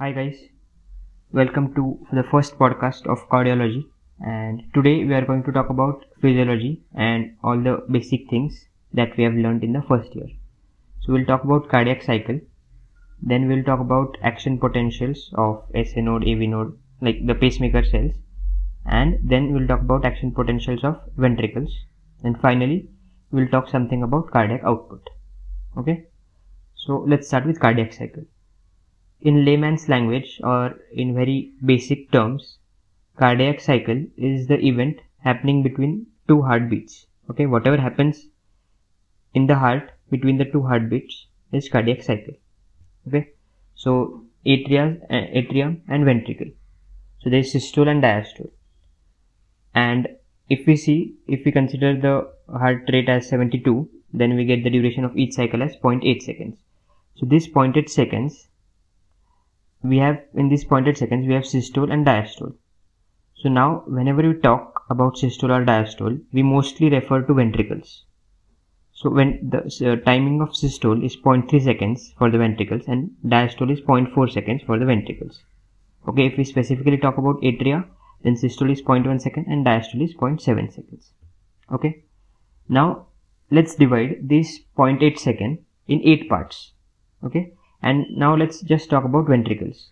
Hi guys, welcome to the first podcast of cardiology. And today we are going to talk about physiology and all the basic things that we have learned in the first year. So we'll talk about cardiac cycle, then we'll talk about action potentials of SA node, AV node like the pacemaker cells. And then we'll talk about action potentials of ventricles. And finally we'll talk something about cardiac output. Okay, so let's start with cardiac cycle in layman's language or in very basic terms cardiac cycle is the event happening between two heartbeats. Okay whatever happens in the heart between the two heartbeats is cardiac cycle. Okay so atria uh, atrium and ventricle. So there is systole and diastole. And if we see if we consider the heart rate as 72 then we get the duration of each cycle as 0.8 seconds. So this 0.8 seconds we have in these pointed seconds we have systole and diastole. So now whenever we talk about systole or diastole we mostly refer to ventricles. So when the uh, timing of systole is 0.3 seconds for the ventricles and diastole is 0.4 seconds for the ventricles. Okay if we specifically talk about atria then systole is 0.1 second and diastole is 0.7 seconds. Okay? Now let's divide this 0.8 second in 8 parts. Okay and now let's just talk about ventricles.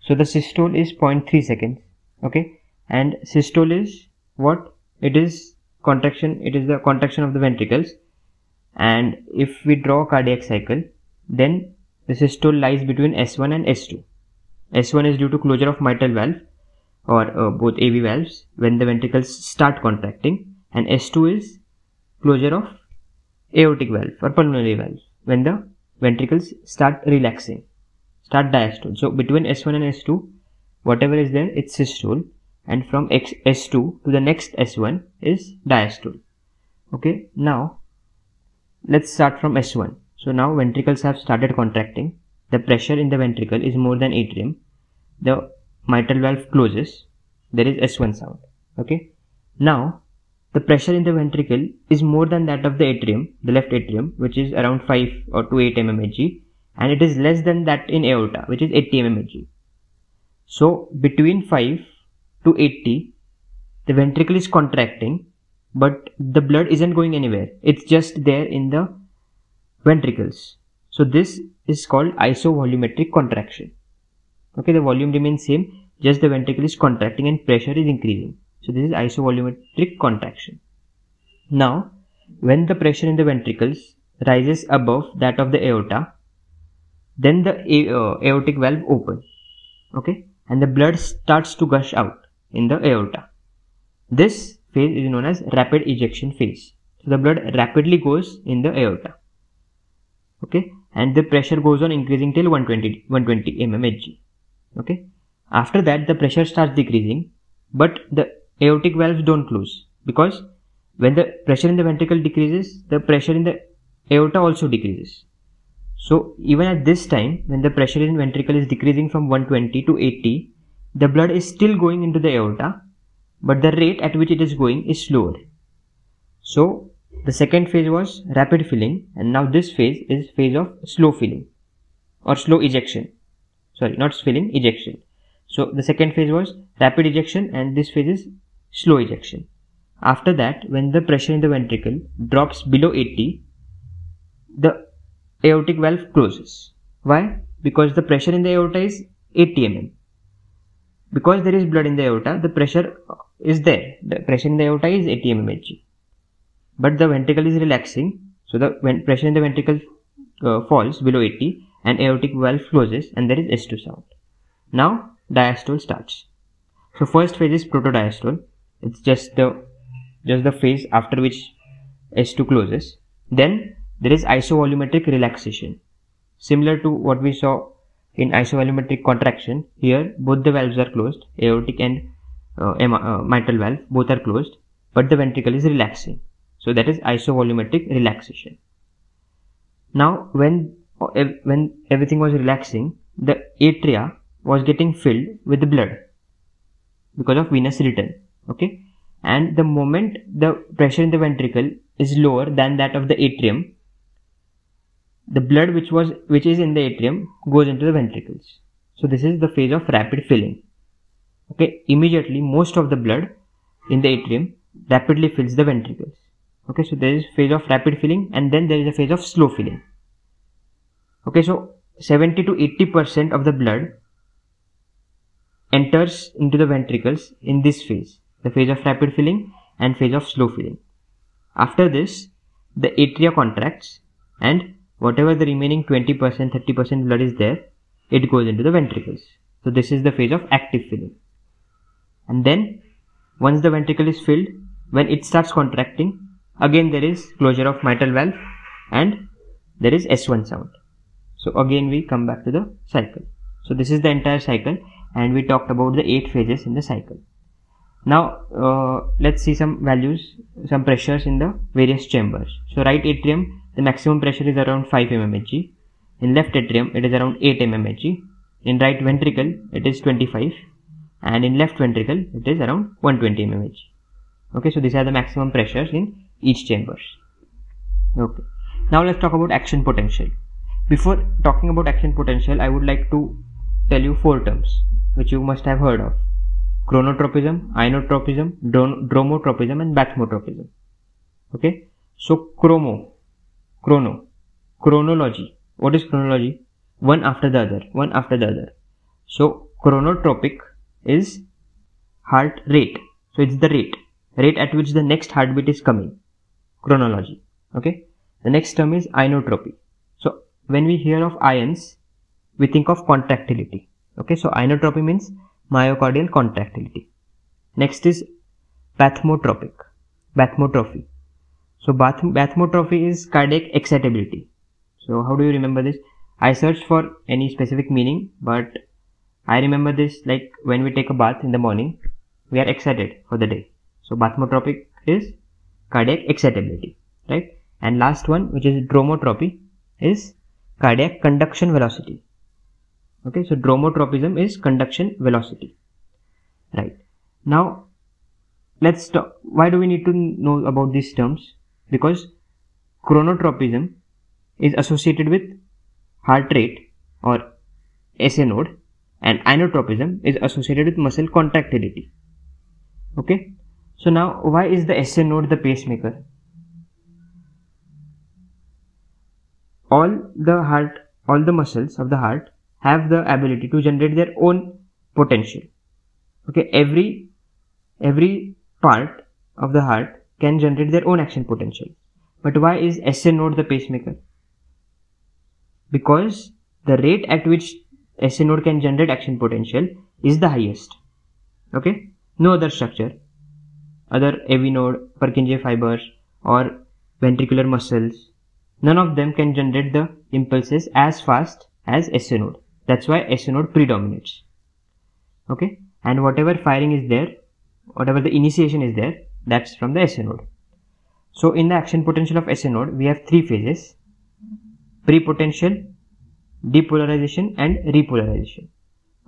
So the systole is 0.3 seconds okay? And systole is what? It is contraction it is the contraction of the ventricles. And if we draw a cardiac cycle then the systole lies between s1 and s2 s1 is due to closure of mitral valve or uh, both av valves when the ventricles start contracting. And s2 is closure of aortic valve or pulmonary valve when the ventricles start relaxing start diastole. So between s1 and s2 whatever is there it's systole. And from X, s2 to the next s1 is diastole. Okay now let's start from s1 so now ventricles have started contracting. The pressure in the ventricle is more than atrium. The mitral valve closes. There is s1 sound. Okay now the pressure in the ventricle is more than that of the atrium, the left atrium, which is around 5 or to 8 mmHg, and it is less than that in aorta, which is 80 mmHg. So between 5 to 80, the ventricle is contracting, but the blood isn't going anywhere. It's just there in the ventricles. So this is called isovolumetric contraction. Okay, the volume remains same, just the ventricle is contracting and pressure is increasing. So this is isovolumetric contraction. Now, when the pressure in the ventricles rises above that of the aorta, then the uh, aortic valve opens, okay, and the blood starts to gush out in the aorta. This phase is known as rapid ejection phase. So the blood rapidly goes in the aorta, okay, and the pressure goes on increasing till 120 120 mmHg, okay. After that, the pressure starts decreasing, but the aortic valves don't close because when the pressure in the ventricle decreases, the pressure in the aorta also decreases. So even at this time, when the pressure in ventricle is decreasing from 120 to 80, the blood is still going into the aorta, but the rate at which it is going is slower. So the second phase was rapid filling and now this phase is phase of slow filling or slow ejection. Sorry, not filling, ejection. So the second phase was rapid ejection and this phase is slow ejection. After that, when the pressure in the ventricle drops below 80, the aortic valve closes. Why? Because the pressure in the aorta is 80 mm. Because there is blood in the aorta, the pressure is there. The pressure in the aorta is 80 mmHg. But the ventricle is relaxing, so the pressure in the ventricle uh, falls below 80 and aortic valve closes and there is S2 sound. Now diastole starts. So first phase is protodiastole it's just the just the phase after which S2 closes. Then there is isovolumetric relaxation. Similar to what we saw in isovolumetric contraction, here both the valves are closed, aortic and uh, uh, mitral valve, both are closed, but the ventricle is relaxing. So that is isovolumetric relaxation. Now when uh, when everything was relaxing, the atria was getting filled with blood because of venous return okay and the moment the pressure in the ventricle is lower than that of the atrium the blood which was which is in the atrium goes into the ventricles So this is the phase of rapid filling. Okay, immediately most of the blood in the atrium rapidly fills the ventricles. Okay, so there is phase of rapid filling and then there is a phase of slow filling. Okay, so 70 to 80 percent of the blood enters into the ventricles in this phase, the phase of rapid filling and phase of slow filling. After this, the atria contracts and whatever the remaining 20%, 30% blood is there, it goes into the ventricles. So this is the phase of active filling. And then once the ventricle is filled, when it starts contracting, again there is closure of mitral valve and there is S1 sound. So again we come back to the cycle. So this is the entire cycle and we talked about the eight phases in the cycle. Now uh, let's see some values, some pressures in the various chambers. So right atrium, the maximum pressure is around 5 mmHg. In left atrium, it is around 8 mmHg. In right ventricle, it is 25 and in left ventricle, it is around 120 mmHg. Okay, so these are the maximum pressures in each chambers. Okay. Now let's talk about action potential. Before talking about action potential, I would like to tell you four terms which you must have heard of chronotropism, inotropism, dromotropism and bathmotropism. Okay. So chromo, chrono, chronology. What is chronology? One after the other, one after the other. So chronotropic is heart rate. So it's the rate, rate at which the next heartbeat is coming. Chronology. Okay. The next term is inotropy. So when we hear of ions, we think of contractility. Okay. So inotropy means myocardial contractility. Next is bathmotropic, bathmotrophy. So bath, bathmotrophy is cardiac excitability. So how do you remember this? I searched for any specific meaning, but I remember this like when we take a bath in the morning, we are excited for the day. So bathmotropic is cardiac excitability, right? And last one, which is dromotropy, is cardiac conduction velocity okay so dromotropism is conduction velocity. Right. Now let's talk why do we need to know about these terms? Because chronotropism is associated with heart rate or SA node and inotropism is associated with muscle contractility. Okay. So now why is the SA node the pacemaker? All the heart all the muscles of the heart have the ability to generate their own potential. Okay every every part of the heart can generate their own action potential. But why is SA node the pacemaker? Because the rate at which SA node can generate action potential is the highest. Okay no other structure other AV node Purkinje fibers or ventricular muscles none of them can generate the impulses as fast as SA node that's why SA node predominates. Okay. And whatever firing is there, whatever the initiation is there, that's from the SA node. So in the action potential of SA node, we have three phases. Pre-potential, depolarization and repolarization.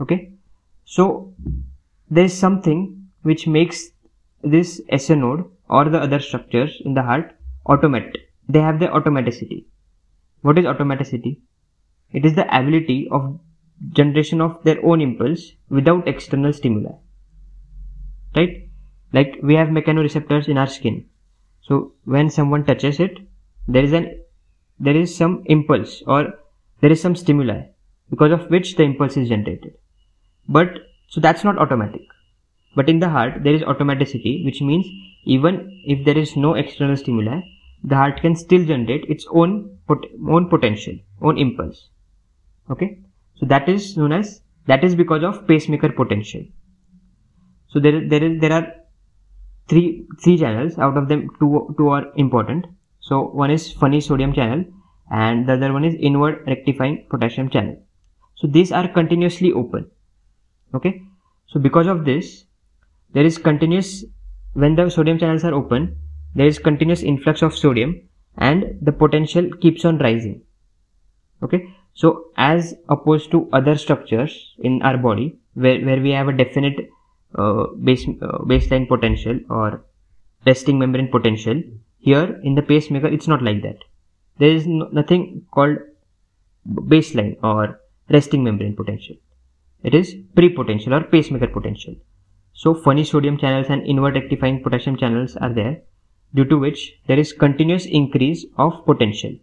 Okay. So there is something which makes this SA node or the other structures in the heart automatic. They have the automaticity. What is automaticity? It is the ability of generation of their own impulse without external stimuli. Right? Like we have mechanoreceptors in our skin. So when someone touches it there is an there is some impulse or there is some stimuli because of which the impulse is generated. But so that's not automatic. But in the heart there is automaticity which means even if there is no external stimuli the heart can still generate its own pot- own potential own impulse okay so that is known as that is because of pacemaker potential. So there there is there are three three channels out of them two two are important. So one is funny sodium channel and the other one is inward rectifying potassium channel. So these are continuously open. Okay. So because of this there is continuous when the sodium channels are open there is continuous influx of sodium and the potential keeps on rising okay so as opposed to other structures in our body where, where we have a definite uh, base, uh, baseline potential or resting membrane potential, here in the pacemaker it's not like that. There is no, nothing called baseline or resting membrane potential. it is pre-potential or pacemaker potential. So funny sodium channels and inward rectifying potassium channels are there due to which there is continuous increase of potential.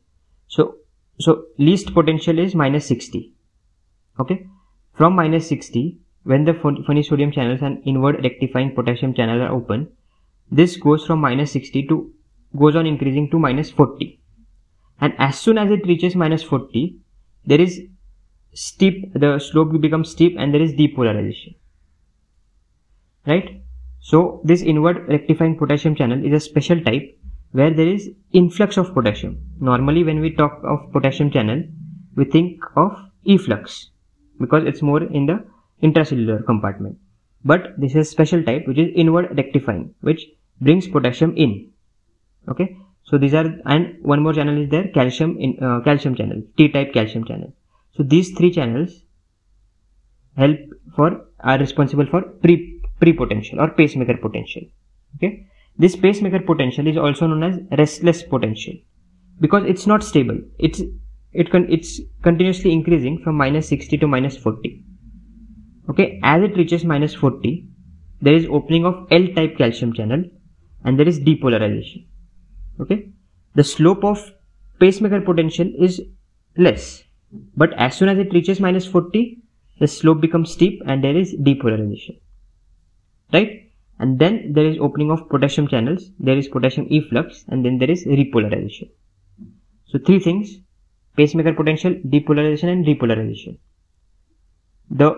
So, so least potential is minus 60. Okay. From minus 60, when the funny sodium channels and inward rectifying potassium channels are open, this goes from minus 60 to goes on increasing to minus 40 and as soon as it reaches minus 40 there is steep the slope becomes steep and there is depolarization right so this inward rectifying potassium channel is a special type where there is influx of potassium. Normally when we talk of potassium channel we think of efflux because it's more in the intracellular compartment. But this is special type which is inward rectifying which brings potassium in. Okay? So these are and one more channel is there calcium in uh, calcium channel t type calcium channel. So these three channels help for are responsible for pre pre potential or pacemaker potential. Okay this pacemaker potential is also known as restless potential. Because it's not stable it's it can it's continuously increasing from minus 60 to minus 40 okay as it reaches minus 40 there is opening of l type calcium channel and there is depolarization. Okay the slope of pacemaker potential is less but as soon as it reaches minus 40 the slope becomes steep and there is depolarization. Right and then there is opening of potassium channels there is potassium efflux and then there is repolarization. So three things pacemaker potential depolarization and repolarization. The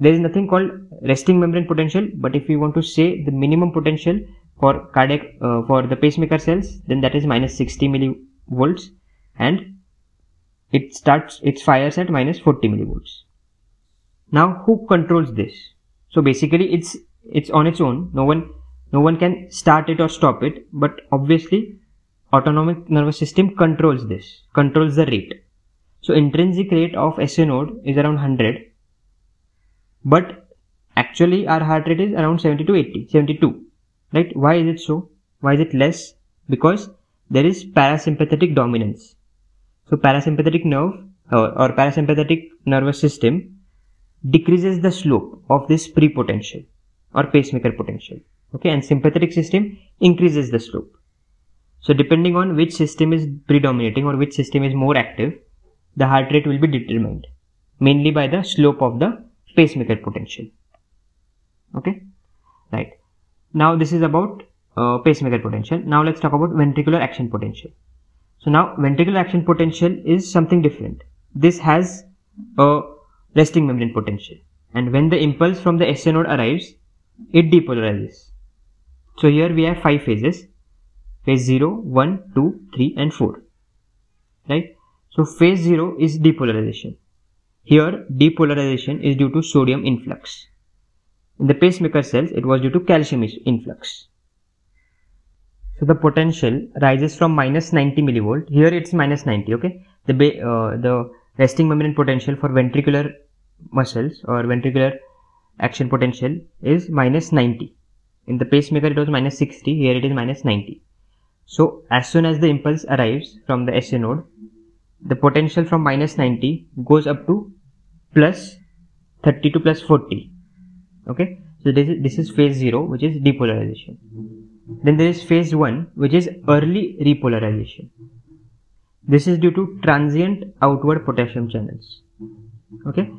there is nothing called resting membrane potential but if we want to say the minimum potential for cardiac uh, for the pacemaker cells then that is minus 60 millivolts and it starts its fires at minus 40 millivolts. Now who controls this? So basically it's it's on its own. No one no one can start it or stop it but obviously autonomic nervous system controls this controls the rate. So intrinsic rate of SA node is around 100 but actually our heart rate is around 70 to 80 72 right? Why is it so? Why is it less? Because there is parasympathetic dominance. So parasympathetic nerve or, or parasympathetic nervous system decreases the slope of this pre-potential or pacemaker potential. Okay, and sympathetic system increases the slope. So depending on which system is predominating or which system is more active, the heart rate will be determined mainly by the slope of the pacemaker potential. Okay, right. Now this is about uh, pacemaker potential. Now let's talk about ventricular action potential. So now ventricular action potential is something different. This has a resting membrane potential and when the impulse from the SA node arrives, it depolarizes. So here we have five phases, phase 0, 1, 2, 3 and 4, right? So phase 0 is depolarization. Here depolarization is due to sodium influx. In the pacemaker cells, it was due to calcium influx. So the potential rises from minus 90 millivolt. Here it's minus 90. Okay. The uh, the resting membrane potential for ventricular muscles or ventricular action potential is minus 90. In the pacemaker it was minus 60. Here it is minus 90. So as soon as the impulse arrives from the SA node, the potential from minus 90 goes up to plus 30 to plus 40. Okay. So this is, this is phase 0 which is depolarization. Then there is phase 1 which is early repolarization. This is due to transient outward potassium channels. Okay.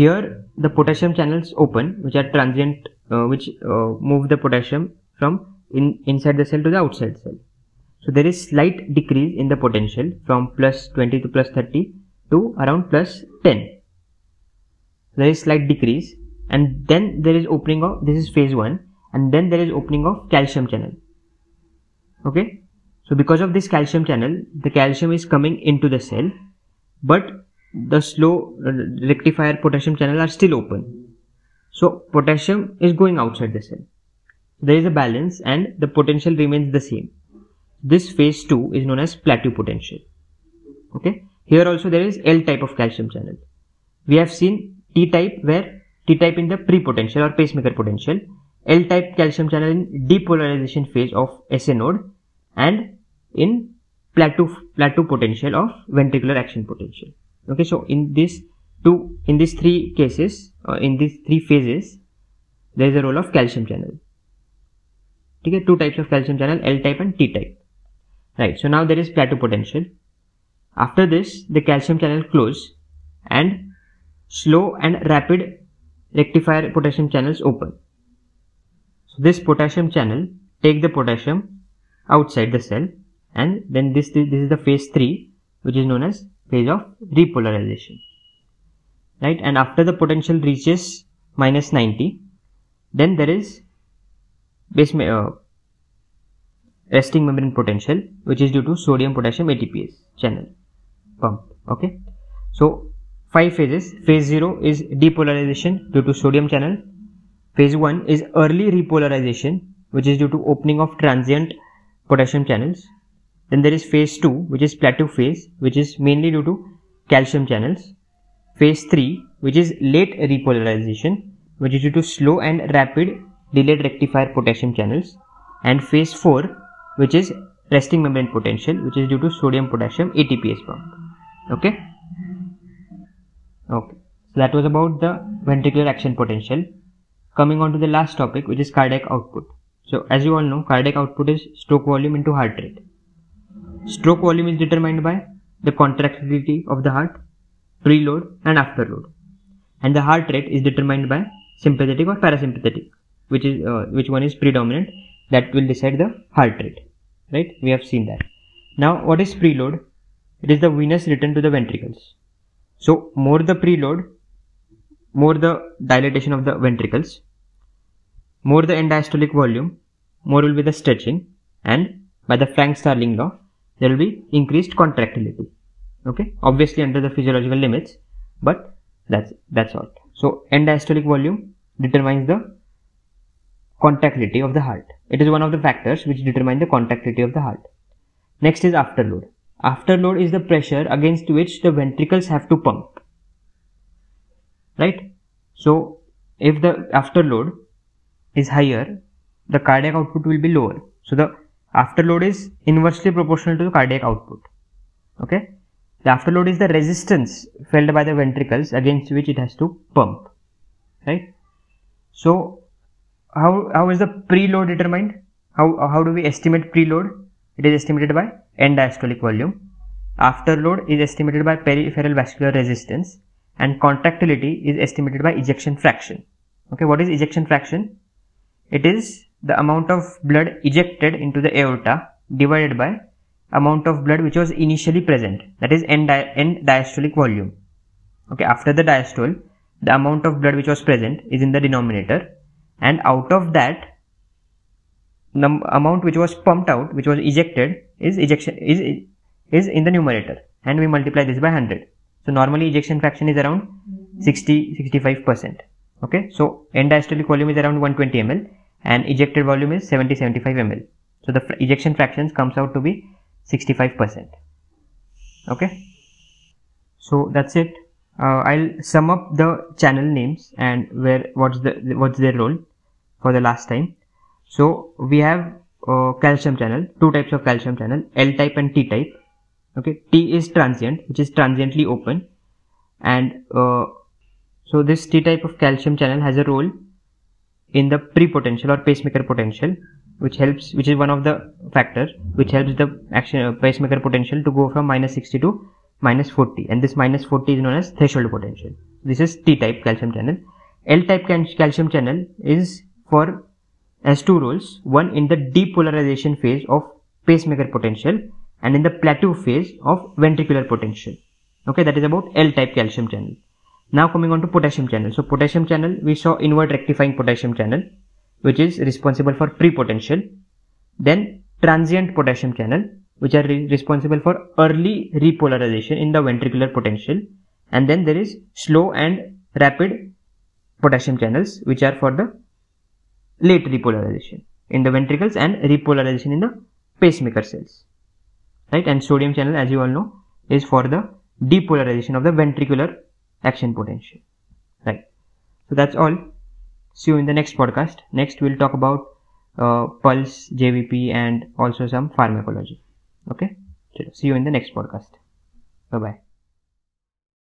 Here the potassium channels open which are transient uh, which uh, move the potassium from in, inside the cell to the outside cell. So there is slight decrease in the potential from plus 20 to plus 30 to around plus 10. There is slight decrease and then there is opening of this is phase 1 and then there is opening of calcium channel okay so because of this calcium channel the calcium is coming into the cell but the slow uh, rectifier potassium channel are still open. So potassium is going outside the cell. There is a balance and the potential remains the same. This phase 2 is known as plateau potential. Okay? Here also there is L type of calcium channel. We have seen T type where T type in the pre-potential or pacemaker potential L-type calcium channel in depolarization phase of SA node and in plateau, plateau potential of ventricular action potential. Okay, so in this two in these three cases uh, in these three phases there is a role of calcium channel. Okay two types of calcium channel L type and T type. Right so now there is plateau potential. After this the calcium channel close and slow and rapid rectifier potassium channels open. So this potassium channel take the potassium outside the cell and then this, this, is the phase 3 which is known as phase of repolarization. Right? And after the potential reaches minus 90 then there is base uh, resting membrane potential which is due to sodium potassium ATPase channel pump. Okay? So five phases. Phase 0 is depolarization due to sodium channel. Phase 1 is early repolarization which is due to opening of transient potassium channels then there is phase 2 which is plateau phase which is mainly due to calcium channels. Phase 3 which is late repolarization which is due to slow and rapid delayed rectifier potassium channels. And phase 4 which is resting membrane potential which is due to sodium potassium ATPase pump okay? Okay. So that was about the ventricular action potential. Coming on to the last topic which is cardiac output. So as you all know cardiac output is stroke volume into heart rate stroke volume is determined by the contractility of the heart preload and afterload. And the heart rate is determined by sympathetic or parasympathetic which is uh, which one is predominant that will decide the heart rate right? We have seen that. Now what is preload? It is the venous return to the ventricles. So more the preload more the dilatation of the ventricles more the end diastolic volume more will be the stretching and by the Frank Starling law there will be increased contractility okay obviously under the physiological limits but that's that's all so end diastolic volume determines the contractility of the heart. It is one of the factors which determine the contractility of the heart. Next is afterload. Afterload is the pressure against which the ventricles have to pump. Right? So, if the afterload is higher, the cardiac output will be lower. So, the afterload is inversely proportional to the cardiac output. Okay? The afterload is the resistance felt by the ventricles against which it has to pump. Right? So, how how is the preload determined how how do we estimate preload it is estimated by end diastolic volume afterload is estimated by peripheral vascular resistance and contractility is estimated by ejection fraction okay what is ejection fraction it is the amount of blood ejected into the aorta divided by amount of blood which was initially present that is end, di end diastolic volume. Okay after the diastole the amount of blood which was present is in the denominator and out of that the amount which was pumped out which was ejected is ejection is is in the numerator and we multiply this by 100 so normally ejection fraction is around 60 65 percent. Okay so end diastolic volume is around 120 ml and ejected volume is 70 75 ml so the ejection fractions comes out to be 65 percent. Okay? So that's it. Uh, I'll sum up the channel names and where what's the what's their role for the last time. So we have uh, calcium channel, two types of calcium channel, L type and T type. Okay, T is transient, which is transiently open, and uh, so this T type of calcium channel has a role in the pre-potential or pacemaker potential, which helps, which is one of the factors which helps the action uh, pacemaker potential to go from minus 60 to minus 40 and this minus 40 is known as threshold potential. This is T-type calcium channel. L-type calcium channel is for has two roles, one in the depolarization phase of pacemaker potential and in the plateau phase of ventricular potential. Okay, that is about L-type calcium channel. Now coming on to potassium channel. So potassium channel, we saw inward rectifying potassium channel, which is responsible for pre-potential. Then transient potassium channel, which are re responsible for early repolarization in the ventricular potential and then there is slow and rapid potassium channels which are for the late repolarization in the ventricles and repolarization in the pacemaker cells right and sodium channel as you all know is for the depolarization of the ventricular action potential right? So that's all. See you in the next podcast. Next we'll talk about uh, pulse jvp and also some pharmacology. Okay? See you in the next podcast. Bye bye